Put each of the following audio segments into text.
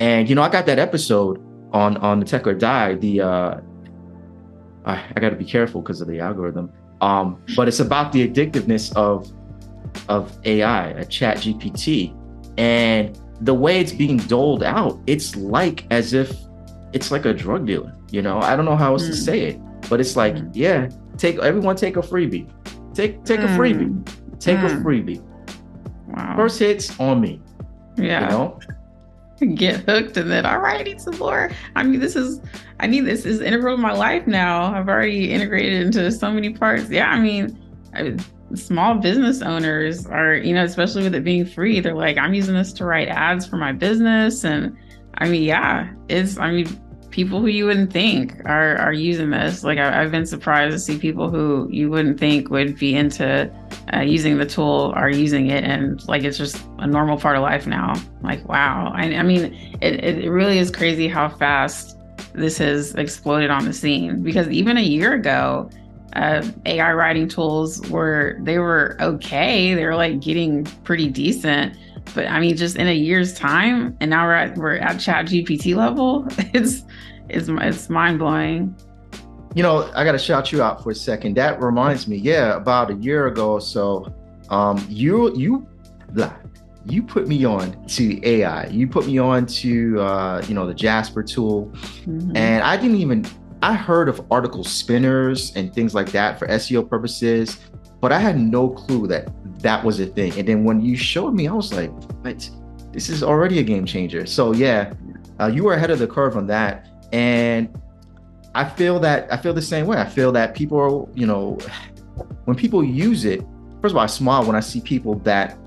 And you know, I got that episode on on the TEK or DIE. The uh, I, I got to be careful because of the algorithm. Um, but it's about the addictiveness of of AI, a Chat GPT, and the way it's being doled out. It's like as if it's like a drug dealer. You know, I don't know how else mm. to hmm. say it, but it's like, mm. yeah, take everyone take a freebie, take take mm. a freebie, hmm. take a hmm. freebie. Wow. First hits on me. Yeah. You know? Get hooked and then all right, I need some more. I mean, this is I need this is integral to my life now. I've already integrated into so many parts. Yeah, I mean, I, small business owners are, you know, especially with it being free, they're like, I'm using this to write ads for my business. And I mean, yeah, it's I mean, people who you wouldn't think are are using this. Like I, have been surprised to see people who you wouldn't think would be into uh, using the tool are using it, and like it's just a normal part of life now. Like wow, I, I mean, it it really is crazy how fast this has exploded on the scene. Because even a year ago, uh, AI writing tools were they were okay. They were like getting pretty decent. But I mean, just in a year's time, and now we're at we're at Chat GPT level. It's it's it's mind blowing. You know, I got to shout you out for a second. That reminds me, yeah, about a year ago or so, um, you you blah, you put me on to AI. You put me on to uh, you know the Jasper tool, mm-hmm. and I didn't even I heard of article spinners and things like that for SEO purposes, but I had no clue that that was a thing. And then when you showed me, I was like, "But this is already a game changer." So yeah, uh, you were ahead of the curve on that, and I feel that I feel the same way. I feel that people are, you know, when people use it. First of all, I smile when I see people that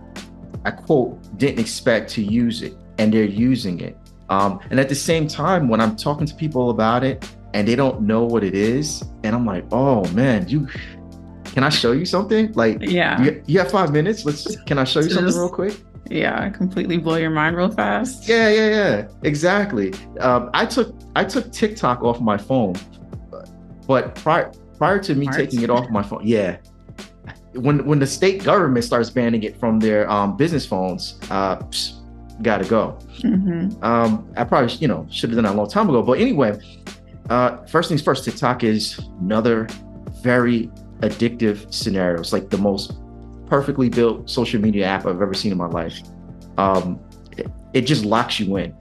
I quote didn't expect to use it and they're using it. Um, and at the same time, when I'm talking to people about it and they don't know what it is, and I'm like, oh man, you can I show you something? Like, yeah, you, you have five minutes. Let's. Can I show you something real quick? Yeah, completely blow your mind real fast. Yeah, yeah, yeah. Exactly. Um, I took I took TikTok off my phone, but prior prior to me Smart. taking it off my phone, yeah. When when the state government starts banning it from their um, business phones, uh, psh, gotta go. Mm-hmm. Um, I probably you know should have done that a long time ago. But anyway, uh, first things first, TikTok is another very addictive scenario. It's like the most perfectly built social media app I've ever seen in my life. Um, it, it, just locks you in.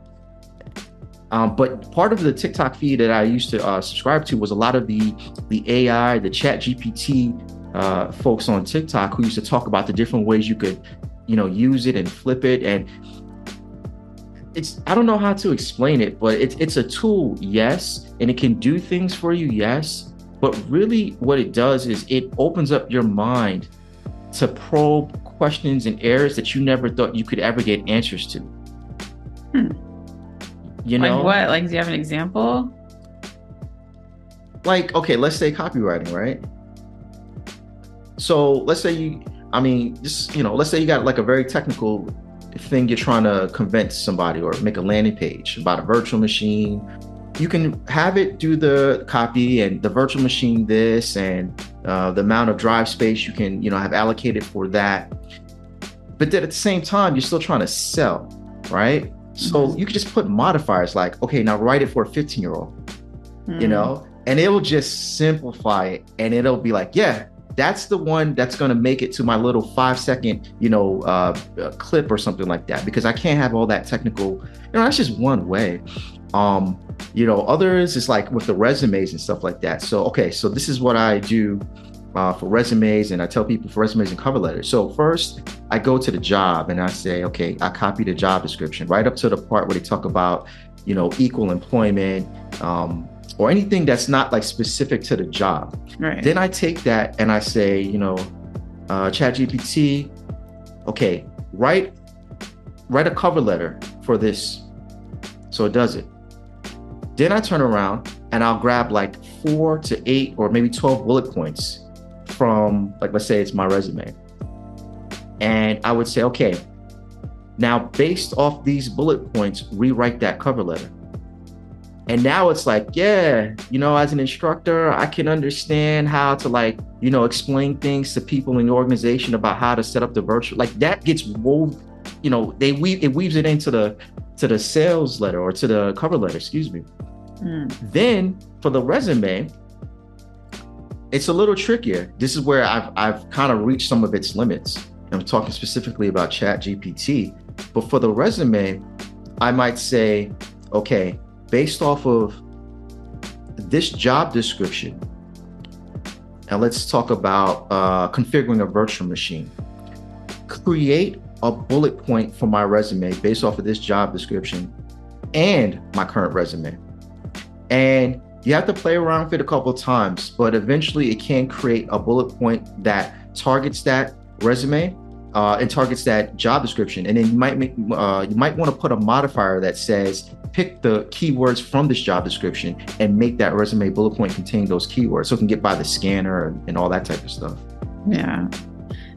Um, but part of the TikTok feed that I used to uh, subscribe to was a lot of the the AI, the Chat GPT uh, folks on TikTok who used to talk about the different ways you could, you know, use it and flip it. And it's I don't know how to explain it, but it's it's a tool, yes, and it can do things for you, yes. But really, what it does is it opens up your mind to probe questions and errors that you never thought you could ever get answers to. Hmm. You know, like what? Like, do you have an example? Like, okay, let's say copywriting, right? So let's say you, I mean, just you know, let's say you got like a very technical thing you're trying to convince somebody or make a landing page about a virtual machine you can have it do the copy and the virtual machine this and uh, the amount of drive space you can you know have allocated for that but then at the same time you're still trying to sell right mm-hmm. so you can just put modifiers like okay now write it for a 15 year old mm-hmm. you know and it will just simplify it and it'll be like yeah that's the one that's going to make it to my little five second you know uh, clip or something like that because i can't have all that technical you know that's just one way um you know others is like with the resumes and stuff like that. So okay so this is what i do uh, for resumes and i tell people for resumes and cover letters. So first i go to the job and i say okay i copy the job description right up to the part where they talk about you know equal employment um, or anything that's not like specific to the job. Right. then i take that and i say you know uh, chat gpt okay write write a cover letter for this. So it does it then I turn around and I'll grab like four to eight or maybe 12 bullet points from, like, let's say it's my resume. And I would say, okay, now based off these bullet points, rewrite that cover letter. And now it's like, yeah, you know, as an instructor, I can understand how to like, you know, explain things to people in the organization about how to set up the virtual. Like that gets wove, you know, they weave it weaves it into the to the sales letter or to the cover letter, excuse me. Mm. Then for the resume, it's a little trickier. This is where I've I've kind of reached some of its limits. I'm talking specifically about Chat GPT. But for the resume, I might say, okay, based off of this job description, and let's talk about uh, configuring a virtual machine. Create a bullet point for my resume based off of this job description and my current resume. And you have to play around with it a couple times, but eventually it can create a bullet point that targets that resume uh, and targets that job description. And then you might make uh, you might want to put a modifier that says pick the keywords from this job description and make that resume bullet point contain those keywords so it can get by the scanner and, and all that type of stuff. Yeah.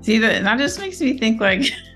See that that just makes me think like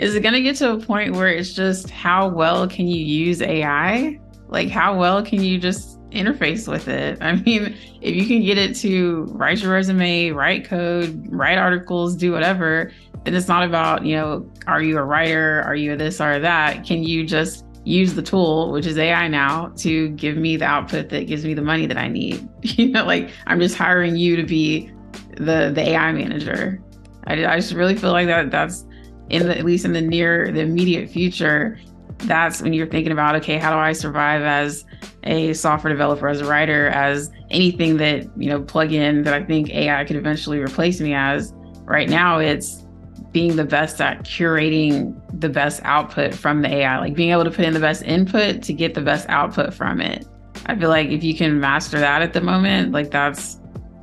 is it going to get to a point where it's just how well can you use AI? Like how well can you just interface with it? I mean, if you can get it to write your resume, write code, write articles, do whatever, then it's not about, you know, are you a writer? Are you this or that? Can you just use the tool, which is AI now, to give me the output that gives me the money that I need? You know, like I'm just hiring you to be the the AI manager. I, I just really feel like that that's in the, at least in the near the immediate future that's when you're thinking about okay how do i survive as a software developer as a writer as anything that you know plug in that i think ai could eventually replace me as? Right now it's being the best at curating the best output from the ai like being able to put in the best input to get the best output from it. I feel like if you can master that at the moment like that's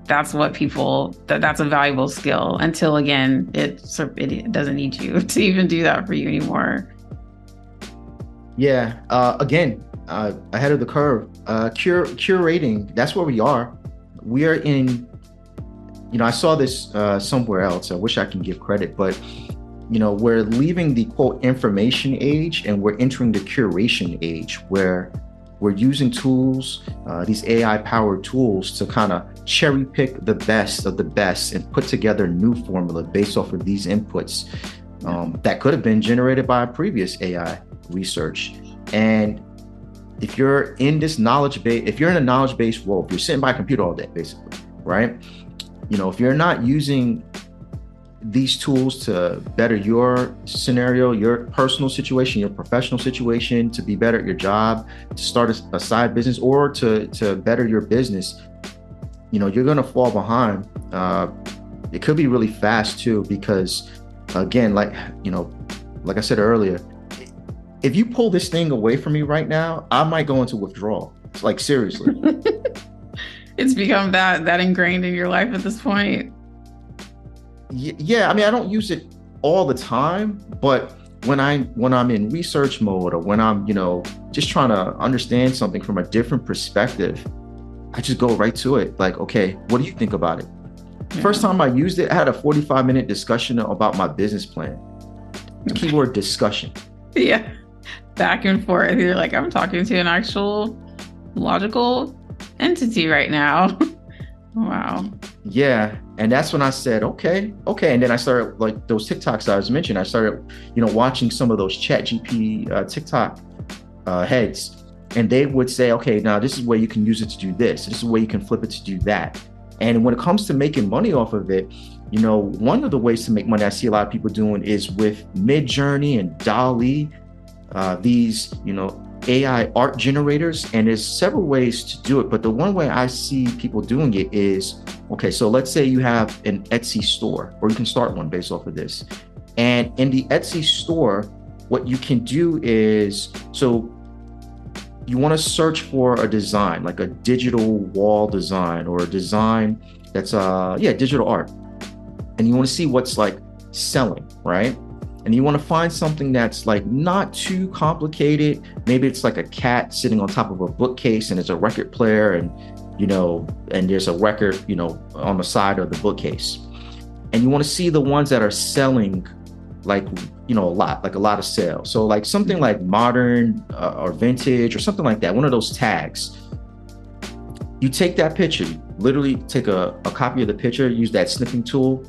that's what people that that's a valuable skill until again it it doesn't need you to even do that for you anymore. Yeah uh, again uh, ahead of the curve uh, cure curating that's where we are. We are in you know i saw this uh, somewhere else. I wish i can give credit but you know we're leaving the quote information age and we're entering the curation age where we're using tools, uh, these AI powered tools to kind of cherry pick the best of the best and put together a new formula based off of these inputs um, that could have been generated by a previous AI research. And if you're in this knowledge base, if you're in a knowledge based world, if you're sitting by a computer all day, basically, right? You know, if you're not using these tools to better your scenario, your personal situation, your professional situation, to be better at your job, to start a, a side business, or to to better your business, you know, you're gonna fall behind. Uh, it could be really fast too, because again, like you know, like I said earlier, if you pull this thing away from me right now, I might go into withdrawal. Like seriously. it's become that that ingrained in your life at this point yeah, I mean, I don't use it all the time, but when I when I'm in research mode or when I'm, you know, just trying to understand something from a different perspective, I just go right to it. Like, okay, what do you think about it? Yeah. First time I used it, I had a 45 minute discussion about my business plan. Keyword discussion. Yeah. Back and forth. You're like, I'm talking to an actual logical entity right now. wow. Yeah. And that's when I said, okay, okay. And then I started like those TikToks I was mentioning. I started, you know, watching some of those Chat GP uh, TikTok uh, heads, and they would say, okay, now this is where you can use it to do this. This is where you can flip it to do that. And when it comes to making money off of it, you know, one of the ways to make money I see a lot of people doing is with Midjourney and DALL-E. Uh, these, you know, AI art generators, and there's several ways to do it. But the one way I see people doing it is okay, so let's say you have an Etsy store, or you can start one based off of this. And in the Etsy store, what you can do is so you want to search for a design, like a digital wall design or a design that's uh yeah, digital art. And you want to see what's like selling, right? and you want to find something that's like not too complicated. Maybe it's like a cat sitting on top of a bookcase and it's a record player and you know, and there's a record, you know, on the side of the bookcase. And you want to see the ones that are selling like, you know, a lot, like a lot of sales. So like something like modern uh, or vintage or something like that, one of those tags. You take that picture, literally take a, a copy of the picture, use that snipping tool,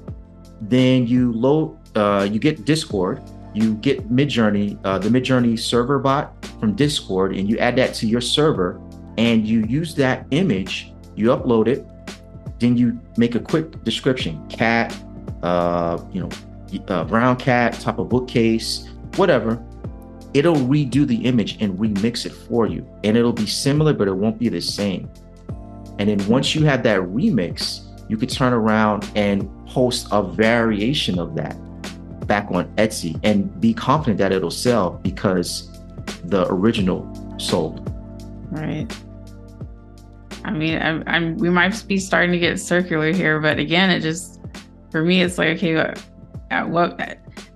then you load uh, you get Discord you get Midjourney, uh, the Midjourney server bot from Discord, and you add that to your server, and you use that image, you upload it, then you make a quick description: cat, uh, you know, uh, brown cat, top of bookcase, whatever. It'll redo the image and remix it for you, and it'll be similar, but it won't be the same. And then once you have that remix, you could turn around and post a variation of that back on Etsy and be confident that it'll sell because the original sold. Right. I mean, I'm, I'm, we might be starting to get circular here, but again, it just for me, it's like okay, at what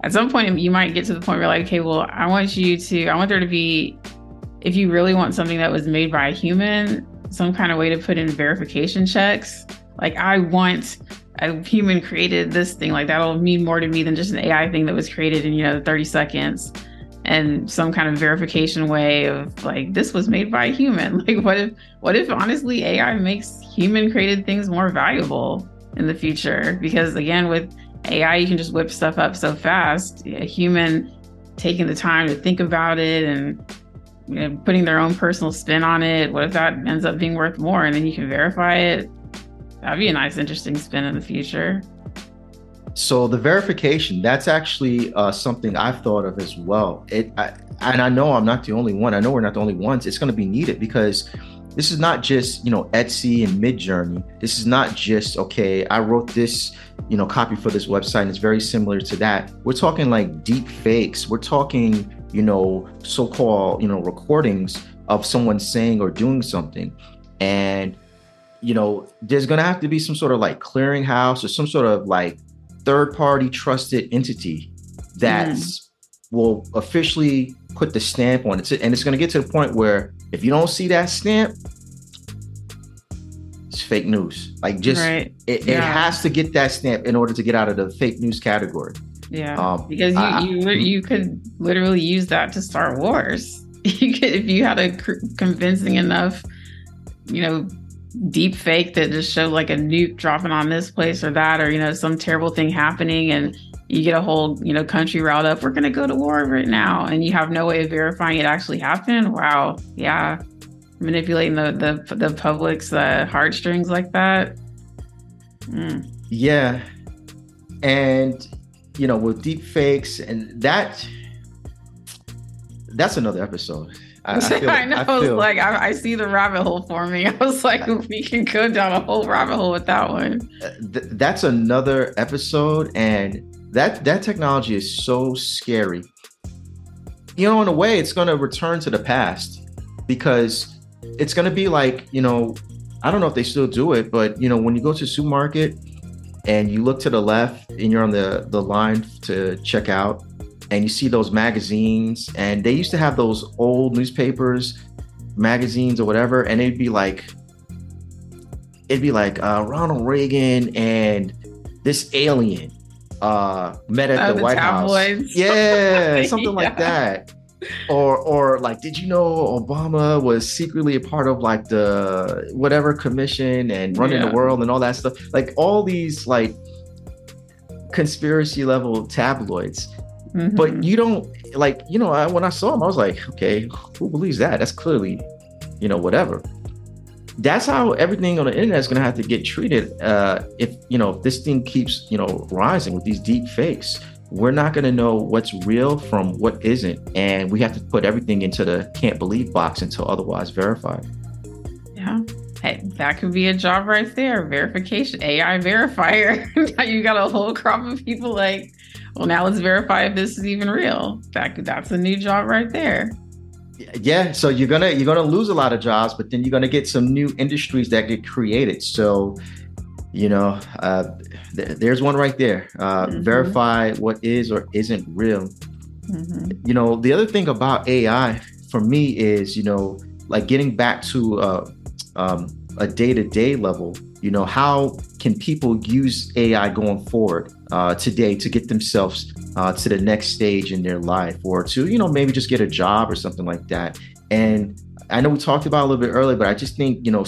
at some point you might get to the point where like, okay, well, I want you to, I want there to be, if you really want something that was made by a human, some kind of way to put in verification checks. Like, I want a human created this thing. Like, that'll mean more to me than just an AI thing that was created in, you know, 30 seconds and some kind of verification way of like this was made by a human like what if what if honestly ai makes human created things more valuable in the future because again with ai you can just whip stuff up so fast a human taking the time to think about it and you know, putting their own personal spin on it. What if that ends up being worth more and then you can verify it? That'd be a nice, interesting spin in the future. So the verification, that's actually uh, something I've thought of as well. It, I, and I know I'm not the only one. I know we're not the only ones. It's going to be needed because this is not just you know Etsy and Midjourney. This is not just okay. I wrote this you know copy for this website, and it's very similar to that. We're talking like deep fakes. We're talking you know, so-called, you know, recordings of someone saying or doing something. And, you know, there's gonna have to be some sort of like clearinghouse or some sort of like third-party trusted entity that mm. will officially put the stamp on it. And it's gonna get to the point where if you don't see that stamp, it's fake news. Like just right. it, yeah. it has to get that stamp in order to get out of the fake news category. Yeah, um, because you, I, you you could literally use that to start wars. You could if you had a convincing enough, you know, deep fake that just showed like a nuke dropping on this place or that, or you know, some terrible thing happening, and you get a whole you know country riled up. We're gonna go to war right now, and you have no way of verifying it actually happened. Wow, yeah, manipulating the the the public's uh, heartstrings like that. Mm. Yeah, and you know, with deep fakes and that that's another episode. I, I, feel, I know. I, I was like, I, I, see the rabbit hole forming. I was like, we can go down a whole rabbit hole with that one. Uh, th- that's another episode, and that that technology is so scary. You know, in a way, it's going to return to the past because it's going to be like, you know, I don't know if they still do it, but you know, when you go to a supermarket and you look to the left and you're on the the line to check out and you see those magazines and they used to have those old newspapers magazines or whatever and it'd be like it'd be like uh, ronald reagan and this alien uh met at oh, the, the, white tabloids. house yeah something yeah. like that or or like did you know obama was secretly a part of like the whatever commission and running yeah. the world and all that stuff like all these like conspiracy level tabloids mm-hmm. but you don't like you know I, when i saw him, i was like okay who believes that that's clearly you know whatever that's how everything on the internet is going to have to get treated uh if you know if this thing keeps you know rising with these deep fakes we're not going to know what's real from what isn't. And we have to put everything into the can't believe box until otherwise verified. Yeah. Hey, that could be a job right there. Verification, AI verifier. now you got a whole crop of people like, well, now let's verify if this is even real. That that's a new job right there. Yeah, so you're gonna you're gonna lose a lot of jobs, but then you're gonna get some new industries that get created. So you know, uh, th- there's one right there. Uh, mm-hmm. Verify what is or isn't real. Mm-hmm. You know, the other thing about AI for me is, you know, like getting back to uh, um, a day to day level. You know, how can people use AI going forward uh, today to get themselves uh, to the next stage in their life, or to you know maybe just get a job or something like that? And I know we talked about a little bit earlier, but I just think you know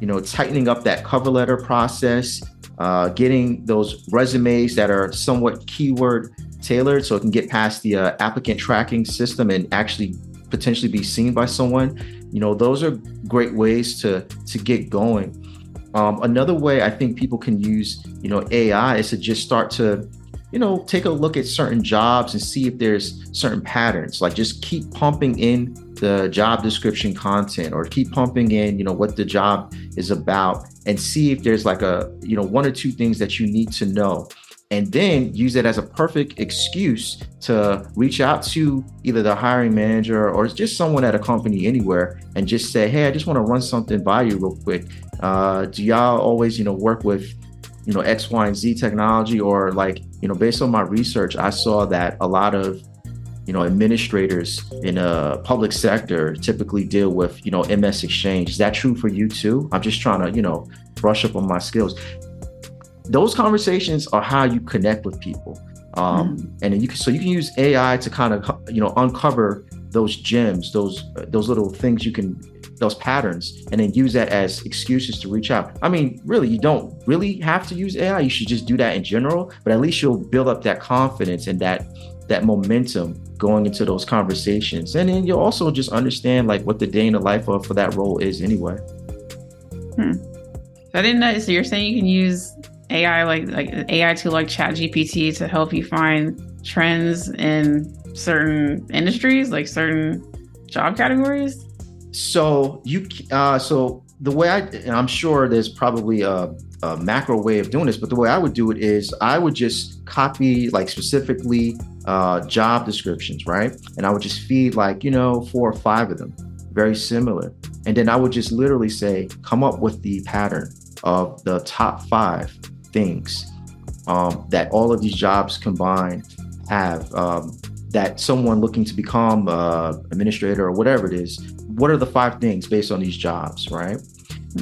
you know, tightening up that cover letter process, uh, getting those resumes that are somewhat keyword tailored so it can get past the uh, applicant tracking system and actually potentially be seen by someone you know those are great ways to to get going um, another way i think people can use you know ai is to just start to you know take a look at certain jobs and see if there's certain patterns. Like just keep pumping in the job description content or keep pumping in you know what the job is about and see if there's like a you know one or two things that you need to know and then use it as a perfect excuse to reach out to either the hiring manager or just someone at a company anywhere and just say hey i just want to run something by you real quick. Uh, do y'all always you know work with you know x y and z technology? Or like you know based on my research i saw that a lot of you know administrators in a public sector typically deal with you know ms exchange. Is that true for you too? I'm just trying to you know brush up on my skills those conversations are how you connect with people. Um, mm. and you can so you can use ai to kind of you know uncover those gems those those little things you can those patterns and then use that as excuses to reach out. I mean really you don't really have to use ai you should just do that in general but at least you'll build up that confidence and that that momentum going into those conversations. And then you'll also just understand like what the day in the life of for that role is anyway. Hmm. i didn't know so you're saying you can use ai like like ai to like chat gpt to help you find trends in certain industries like certain job categories so you uh so the way i i'm sure there's probably a a macro way of doing this, but the way I would do it is I would just copy like specifically uh, job descriptions, right? And I would just feed like, you know, four or five of them, very similar. And then I would just literally say, come up with the pattern of the top five things um, that all of these jobs combined have um, that someone looking to become uh, administrator or whatever it is, what are the five things based on these jobs, right?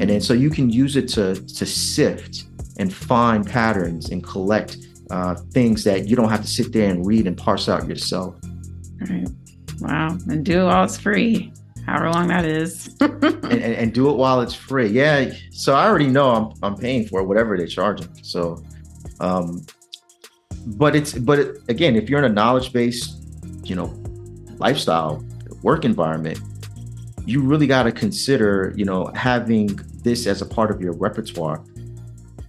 And then so you can use it to to sift and find patterns and collect uh, things that you don't have to sit there and read and parse out yourself. Right. Wow. And do it while it's free, however long that is. and, and, and, do it while it's free. Yeah. So I already know I'm, I'm paying for whatever they're charging. So, um, but it's, but it, again, if you're in a knowledge based, you know, lifestyle, work environment, you really got to consider, you know, having this as a part of your repertoire,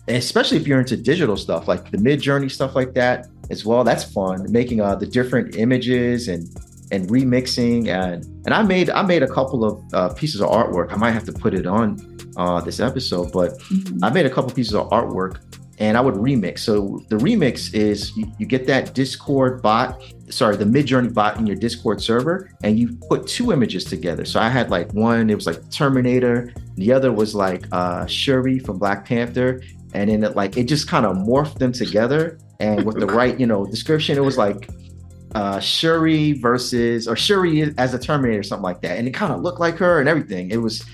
especially if you're into digital stuff like the Midjourney stuff like that as well. That's fun, making uh, the different images and and remixing and and I made I made a couple of uh, pieces of artwork. I might have to put it on uh, this episode, but mm-hmm. I made a couple pieces of artwork and I would remix. So the remix is you, you get that Discord bot, sorry, the Midjourney bot in your Discord server, and you put two images together. So I had like one, it was like Terminator, the other was like uh, Shuri from Black Panther, and then it like it just kind of morphed them together. And with the right, you know, description, it was like uh, Shuri versus or Shuri as a Terminator, or something like that, and it kind of looked like her and everything. It was,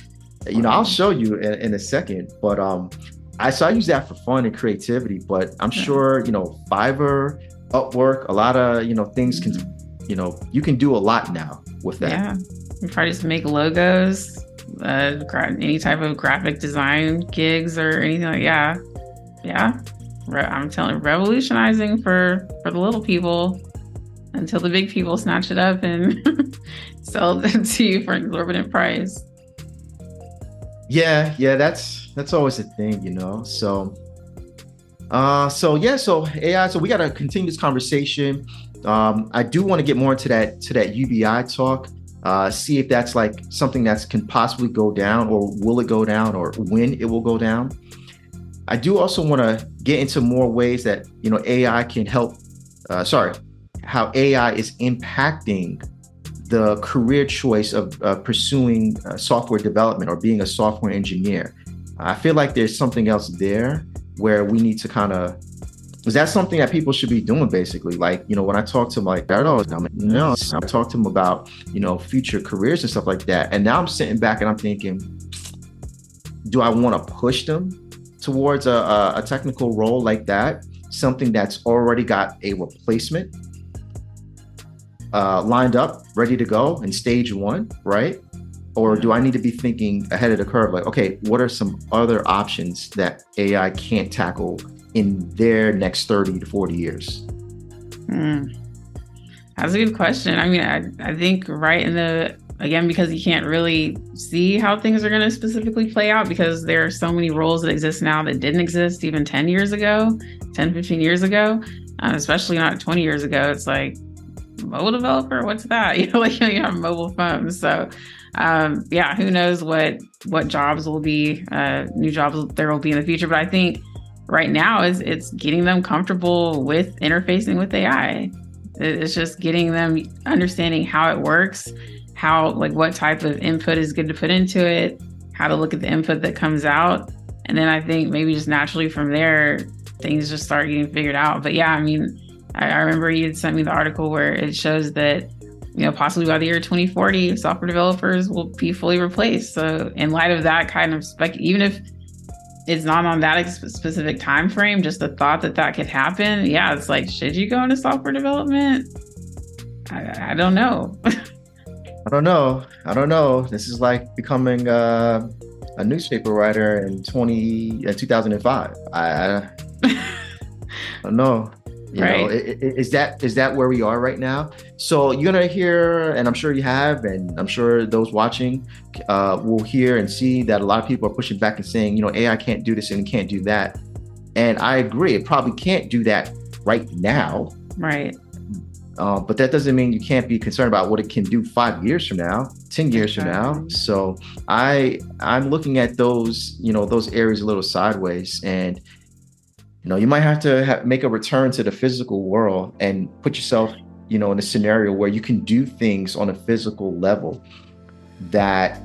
you know, I'll show you in, in a second, but um, I so I use that for fun and creativity, but I'm sure you know Fiverr, Upwork, a lot of you know things can, you know, you can do a lot now with that. Yeah, you probably just make logos, uh, any type of graphic design gigs or anything like yeah, yeah. I'm telling, revolutionizing for for the little people until the big people snatch it up and sell it to you for an exorbitant price. Yeah, yeah, that's that's always a thing, you know. So, uh, so yeah, so AI. So we got to continue this conversation. Um, I do want to get more into that to that UBI talk. Uh, see if that's like something that can possibly go down, or will it go down, or when it will go down. I do also want to get into more ways that you know AI can help. Uh, sorry, how AI is impacting the career choice of uh, pursuing uh, software development or being a software engineer. I feel like there's something else there where we need to kind of is that something that people should be doing basically? Like you know when i talk to like i don't know you know i talk to them about you know future careers and stuff like that. And now i'm sitting back and i'm thinking do i want to push them towards a, a technical role like that? Something that's already got a replacement uh, lined up ready to go in stage one right or do I need to be thinking ahead of the curve? Like, okay, what are some other options that AI can't tackle in their next 30 to 40 years? Mm. That's a good question. I mean, I, I think right in the again because you can't really see how things are going to specifically play out because there are so many roles that exist now that didn't exist even 10 years ago 10 15 years ago uh, especially not 20 years ago it's like mobile developer what's that you know like you have mobile phones so um, yeah who knows what what jobs will be uh, new jobs there will be in the future but i think right now is it's getting them comfortable with interfacing with ai it's just getting them understanding how it works how like what type of input is good to put into it, how to look at the input that comes out. And then I think maybe just naturally from there, things just start getting figured out. But yeah, I mean, I, I remember you had sent me the article where it shows that, you know, possibly by the year 2040, software developers will be fully replaced. So in light of that kind of spec, even if it's not on that specific time frame, just the thought that that could happen, yeah, it's like, should you go into software development? I, I don't know. I don't know. I don't know. This is like becoming uh, a newspaper writer in 20 uh, 2005. I, I don't know. You right. know, is that is that where we are right now? So you're gonna hear, and I'm sure you have, and I'm sure those watching uh, will hear and see that a lot of people are pushing back and saying, you know, AI can't do this and can't do that. And I agree, it probably can't do that right now. Right. Uh, but that doesn't mean you can't be concerned about what it can do five years from now, ten years from now. So I I'm looking at those you know those areas a little sideways, and you know you might have to ha- make a return to the physical world and put yourself you know in a scenario where you can do things on a physical level that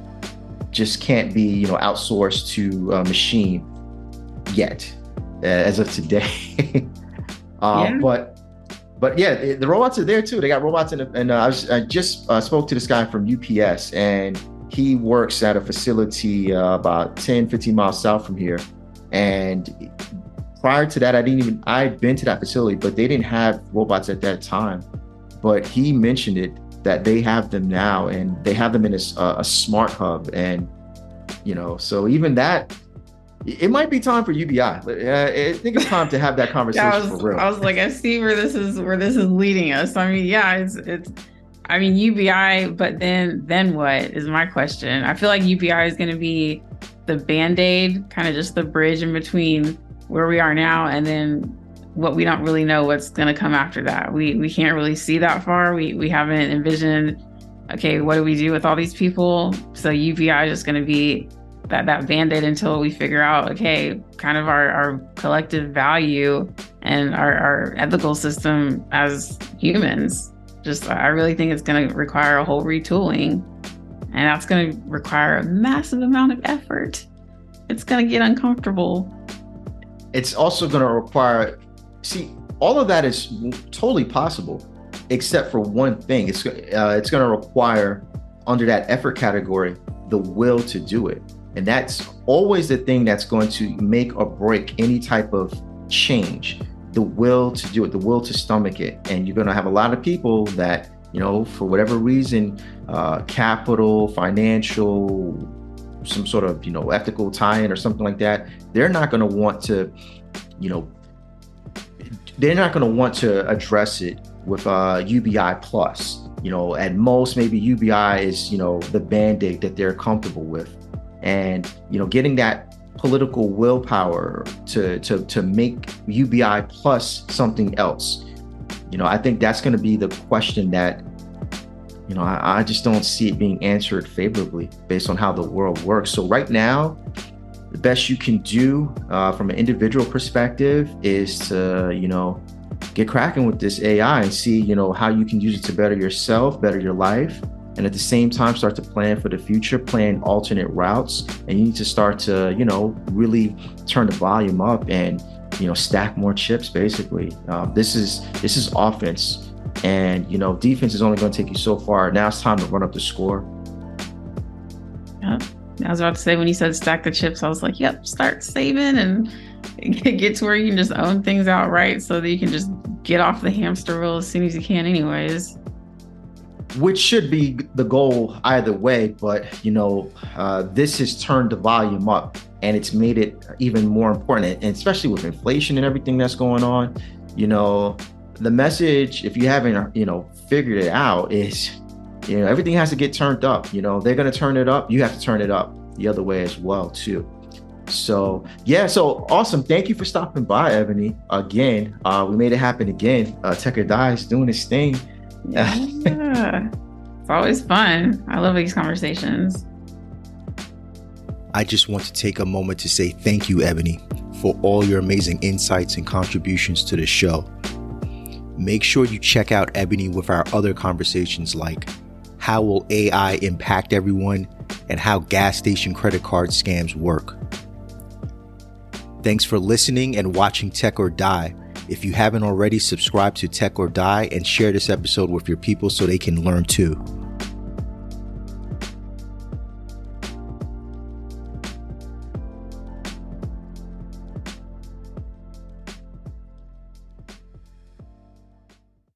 just can't be you know outsourced to a machine yet as of today. uh, yeah. But but yeah, the robots are there too. They got robots in, the, and uh, I, was, I just uh, spoke to this guy from UPS, and he works at a facility uh, about 10, 15 miles south from here. And prior to that, I didn't even I'd been to that facility, but they didn't have robots at that time. But he mentioned it that they have them now, and they have them in a, a smart hub, and you know, so even that it might be time for UBI. Uh, I think it's time to have that conversation yeah, I was, for real. I was like, I see where this is where this is leading us. I mean, yeah, it's it's. I mean UBI, but then then what is my question? I feel like UBI is going to be the band aid, kind of just the bridge in between where we are now and then what we don't really know what's going to come after that. We we can't really see that far. We we haven't envisioned. Okay, what do we do with all these people? So UBI is just going to be that that band-aid until we figure out okay kind of our, our collective value and our, our ethical system as humans just i really think it's going to require a whole retooling and that's going to require a massive amount of effort it's going to get uncomfortable it's also going to require see all of that is totally possible except for one thing. It's uh, it's going to require under that effort category the will to do it. And that's always the thing that's going to make or break any type of change. The will to do it, the will to stomach it. And you're going to have a lot of people that, you know, for whatever reason, uh, capital, financial, some sort of, you know, ethical tie in or something like that, they're not going to want to, you know, they're not going to want to address it with uh, UBI plus. You know, at most, maybe UBI is, you know, the band aid that they're comfortable with and you know getting that political willpower to to to make UBI plus something else. You know, I think that's going to be the question that you know I, I, just don't see it being answered favorably based on how the world works. So right now, the best you can do uh, from an individual perspective is to you know get cracking with this AI and see you know how you can use it to better yourself, better your life, and at the same time start to plan for the future plan alternate routes. And you need to start to you know really turn the volume up and you know stack more chips basically. Um, this is this is offense and you know defense is only going to take you so far now it's time to run up the score yeah i was about to say when you said stack the chips i was like yep start saving and get to where you can just own things outright so that you can just get off the hamster wheel as soon as you can anyways which should be the goal either way. But you know, uh, this has turned the volume up, and it's made it even more important, and especially with inflation and everything that's going on. You know, the message, if you haven't, you know, figured it out, is you know everything has to get turned up. You know, they're gonna turn it up. You have to turn it up the other way as well too. So yeah, so awesome. Thank you for stopping by, Ebony. Again, uh, we made it happen again. Uh, Tech or doing his thing. Yeah. it's always fun. I love these conversations. I just want to take a moment to say thank you, Ebony, for all your amazing insights and contributions to the show. Make sure you check out Ebony with our other conversations like how will AI impact everyone and how gas station credit card scams work. Thanks for listening and watching TEK or DIE. If you haven't already, subscribe to TEK or DIE and share this episode with your people so they can learn too.